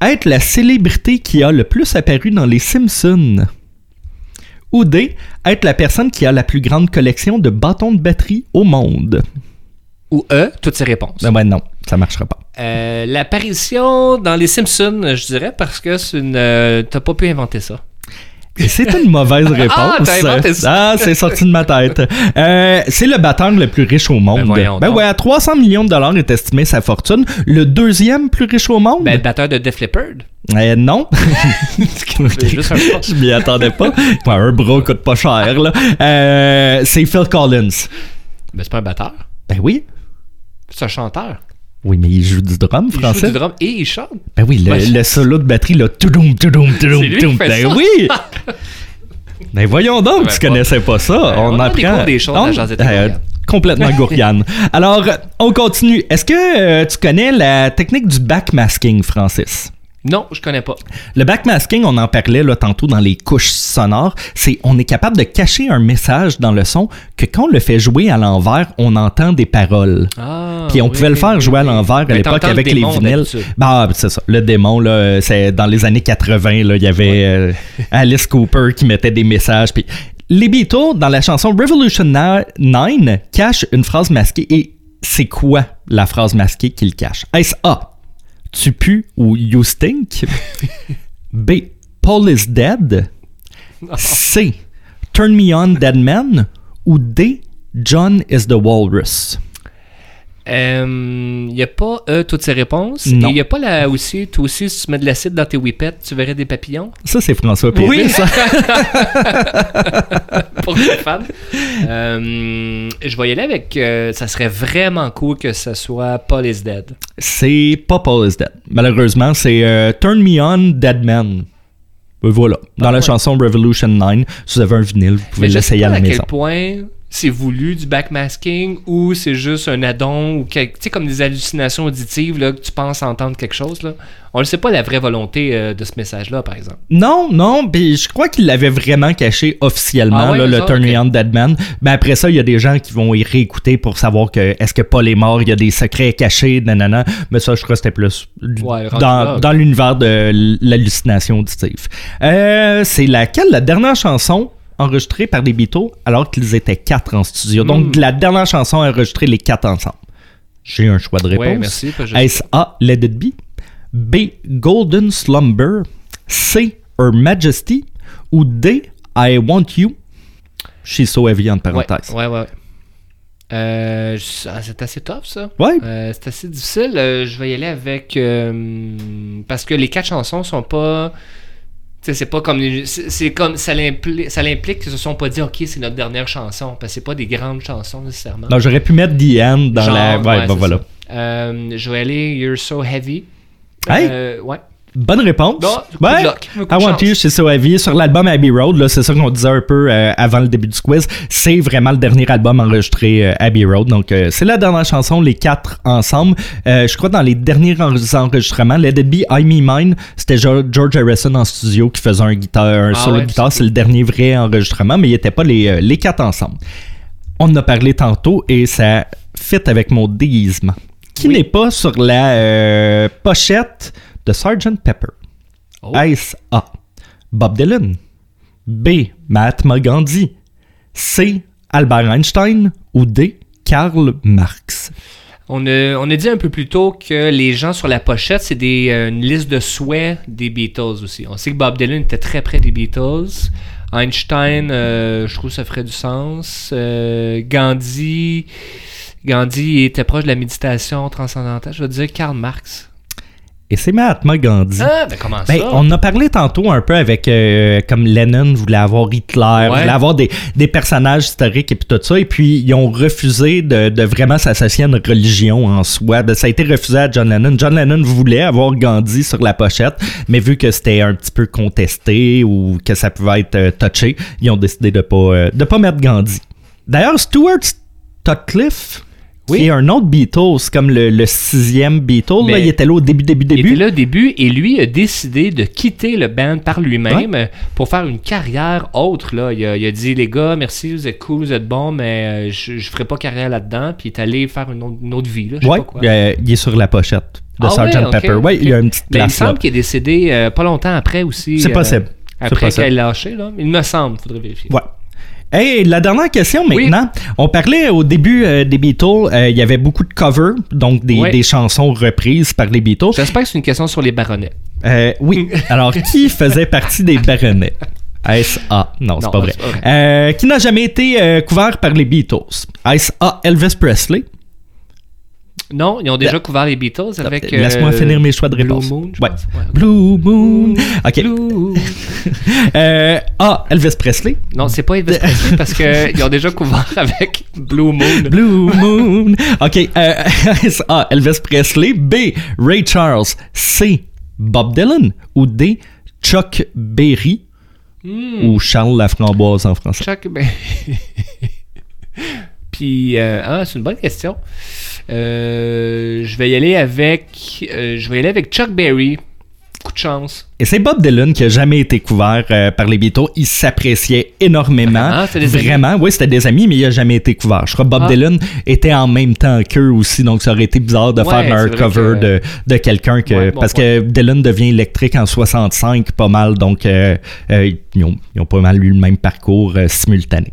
Être la célébrité qui a le plus apparu dans les Simpsons? Ou D. Être la personne qui a la plus grande collection de bâtons de batterie au monde? Ou E, toutes ces réponses. Ben ouais, non, ça marchera pas. Euh, L'apparition dans les Simpsons, je dirais, parce que c'est une. euh, T'as pas pu inventer ça. C'est une mauvaise réponse. Ah, ça. Ah, c'est sorti de ma tête. Euh, c'est le batteur le plus riche au monde. Ben Ben ouais, à 300 millions de dollars est estimé sa fortune. Le deuxième plus riche au monde? Ben, le batteur de Def Leppard. Euh, non. Juste un. Je m'y attendais pas. Ouais, un bras coûte pas cher, là. Euh, c'est Phil Collins. Ben, c'est pas un batteur. Ben oui. C'est un chanteur. Oui, mais il joue du drum Il français. joue du drum et il chante. Ben oui, le, solo de batterie, là. Toudoum, toudoum, toudoum, toudoum. Ben ça. oui! Ben voyons donc, Ben, tu connaissais pas ça. On, on apprend. des choses On- euh. Complètement gourgane. Alors, on continue. Est-ce que euh, tu connais la technique du backmasking, Francis? Non, je connais pas. Le backmasking, on en parlait là, tantôt dans les couches sonores, c'est on est capable de cacher un message dans le son que quand on le fait jouer à l'envers, on entend des paroles. Ah, Puis on oui, pouvait le faire jouer à oui. l'envers à l'époque t'entends le avec les démon vinyles. Bah, c'est ça. Le démon, là, c'est dans les années 80, là, il y avait euh, Alice Cooper qui mettait des messages. Puis les Beatles, dans la chanson Revolution 9, cachent une phrase masquée. Et c'est quoi la phrase masquée qu'ils cachent? Est-ce A? Tu pues ou You Stink? B. Paul is Dead? C. Turn Me On Dead Man? Ou D. John is the Walrus? Il n'y a pas euh, toutes ces réponses. Il n'y a pas là aussi, toi aussi, si tu mets de l'acide dans tes whippets, tu verrais des papillons? Ça, c'est François Pérusse. Oui. ça. pour les fans. Euh, je vais y aller avec. euh, ça serait vraiment cool que ça soit Paul is Dead. C'est pas Paul is Dead. Malheureusement, c'est euh, Turn Me On Dead Man. Euh, Voilà. Dans Ah la ouais. chanson Revolution 9, si vous avez un vinyle, vous pouvez l'essayer à la à maison. quel point c'est voulu du backmasking ou c'est juste un addon ou tu sais comme des hallucinations auditives là, que tu penses entendre quelque chose là. On ne sait pas la vraie volonté euh, de ce message là par exemple. Non, non, puis je crois qu'il l'avait vraiment caché officiellement, Ah ouais, là, le ça, Turn Me ok. On Dead Man. Ben après ça, il y a des gens qui vont y réécouter pour savoir que est-ce que Paul est mort, il y a des secrets cachés, nanana. Mais ça, je crois que c'était plus Ouais, rendu dans, là, ok. dans l'univers de l'hallucination auditive. Euh, c'est laquelle, la dernière chanson enregistrée par les Beatles alors qu'ils étaient quatre en studio. Donc, Hmm. la dernière chanson enregistrée les quatre ensemble. J'ai un choix de réponse. Ouais, merci. Est-ce A. Let It Be? B. Golden Slumber? C. Her Majesty? Ou D. I Want You? She's so heavy en Ouais, parenthèse. ouais, ouais. Euh, je- ah, c'est assez tough ça. Ouais. Euh, c'est assez difficile. Euh, je vais y aller avec. euh, parce que les quatre chansons sont pas. C'est pas comme. C'est comme. Ça l'implique, ça l'implique qu'ils se sont pas dit, OK, c'est notre dernière chanson. Parce que c'est pas des grandes chansons nécessairement. Non, j'aurais pu mettre The End dans Genre, la. Ouais, ouais, ben c'est voilà. Euh, je vais aller You're So Heavy. Hey! Euh, ouais. Bonne réponse. Non, coup de I Want. You, c'est so heavy. Sur l'album Abbey Road, là, c'est ça qu'on disait un peu euh, avant le début du quiz. C'est vraiment le dernier album enregistré euh, Abbey Road. Donc, euh, c'est la dernière chanson, les quatre ensemble. Euh, je crois dans les derniers en- enregistrements, Let It Be, I Me Mine, c'était George Harrison en studio qui faisait un, guitare, un Ah solo ouais, de guitare. c'est le dernier vrai enregistrement, mais il n'était pas les, euh, les quatre ensemble. On en a parlé tantôt et ça fit avec mon déguisement, qui Oui. n'est pas sur la pochette de Sgt. Pepper. Oh. A. Bob Dylan? B. Mahatma Gandhi? C. Albert Einstein? Ou D. Karl Marx? On a, on a dit un peu plus tôt que les gens sur la pochette, c'est des, euh, une liste de souhaits des Beatles aussi. On sait que Bob Dylan était très près des Beatles. Einstein, euh, je trouve que ça ferait du sens. Euh, Gandhi, Gandhi était proche de la méditation transcendantale. Je vais dire Karl Marx. Et c'est Mahatma Gandhi. Ah, ben comment Ben, ça? on en a parlé tantôt un peu avec euh, comme Lennon voulait avoir Hitler, Ouais. voulait avoir des, des personnages historiques et puis tout ça, et puis ils ont refusé de, de vraiment s'associer à une religion en soi. Ben, ça a été refusé à John Lennon. John Lennon voulait avoir Gandhi sur la pochette, mais vu que c'était un petit peu contesté ou que ça pouvait être euh, touché, ils ont décidé de pas euh, de pas mettre Gandhi. D'ailleurs, Stuart Sutcliffe, Oui. est un autre Beatles, comme le, le sixième Beatles, là, il était là au début, début, Il début. était là au début et lui a décidé de quitter le band par lui-même euh, pour faire une carrière autre. Là. Il, a, il a dit les gars, merci, vous êtes cool, vous êtes bons, mais euh, je, je ferai pas carrière là-dedans. Puis il est allé faire une autre, une autre vie. Là, je sais Ouais, pas quoi. euh, il est sur la pochette de Ah Sgt. ouais, Pepper. Ok. il y a une petite Mais il me place semble qu'il est décédé euh, pas longtemps après aussi. C'est possible. Après qu'elle ait lâché, là. Il me semble, faudrait vérifier. Ouais. Hey, la dernière question Oui. maintenant. On parlait au début euh, des Beatles, euh, il y avait beaucoup de covers, donc des, chansons reprises par les Beatles. J'espère que c'est une question sur les baronnets. Euh, oui. Alors, qui faisait partie des Baronnets? A? Non, c'est pas vrai. pas vrai. Qui n'a jamais été couvert par les Beatles? Est-ce A. Elvis Presley? Non, ils ont déjà couvert les Beatles avec. Laisse-moi euh, finir mes choix de Blue réponse. Moon, je Ouais. pense. Ouais. Blue Moon. OK. Blue. Euh, A. Elvis Presley? Non, c'est pas Elvis Presley parce qu'ils ont déjà couvert avec Blue Moon. Blue Moon. OK. Euh, A. Elvis Presley. B. Ray Charles. C. Bob Dylan. Ou D. Chuck Berry. Ou Charles Laframboise en français. Chuck ben... Puis, euh, ah, c'est une bonne question. Euh, je vais y aller avec. euh, je vais y aller avec Chuck Berry. Coup de chance. Et c'est Bob Dylan qui a jamais été couvert par les Beatles. Il s'appréciait énormément. Vraiment? Oui, c'était des amis, mais il a jamais été couvert. Je crois que Bob Ah. Dylan était en même temps qu'eux aussi, donc ça aurait été bizarre de Ouais, faire un cover que- de, de quelqu'un que. Ouais, bon parce point. que Dylan devient électrique en 65, pas mal, donc ils, ont, ils ont pas mal eu le même parcours simultané.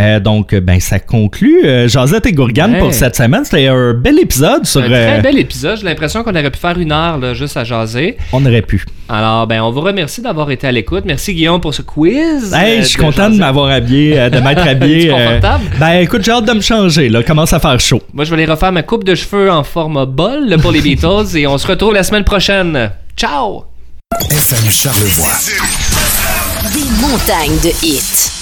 Euh, donc, ben, ça conclut euh, Josette et Gourgane Ouais. pour cette semaine. C'était un bel épisode sur. Un très euh, bel épisode. J'ai l'impression qu'on aurait pu faire une heure là, juste à jaser. on aurait pu. Alors, ben, on vous remercie d'avoir été à l'écoute. Merci Guillaume pour ce quiz. Hey, euh, je suis content de m'avoir habillé, euh, de m'être habillé. Confortable? ben, écoute, j'ai hâte de me changer. Là, commence à faire chaud. Moi, je vais aller refaire ma coupe de cheveux en format bol là, pour les Beatles et on se retrouve la semaine prochaine. Ciao! FM Charlevoix. Des montagnes de hits.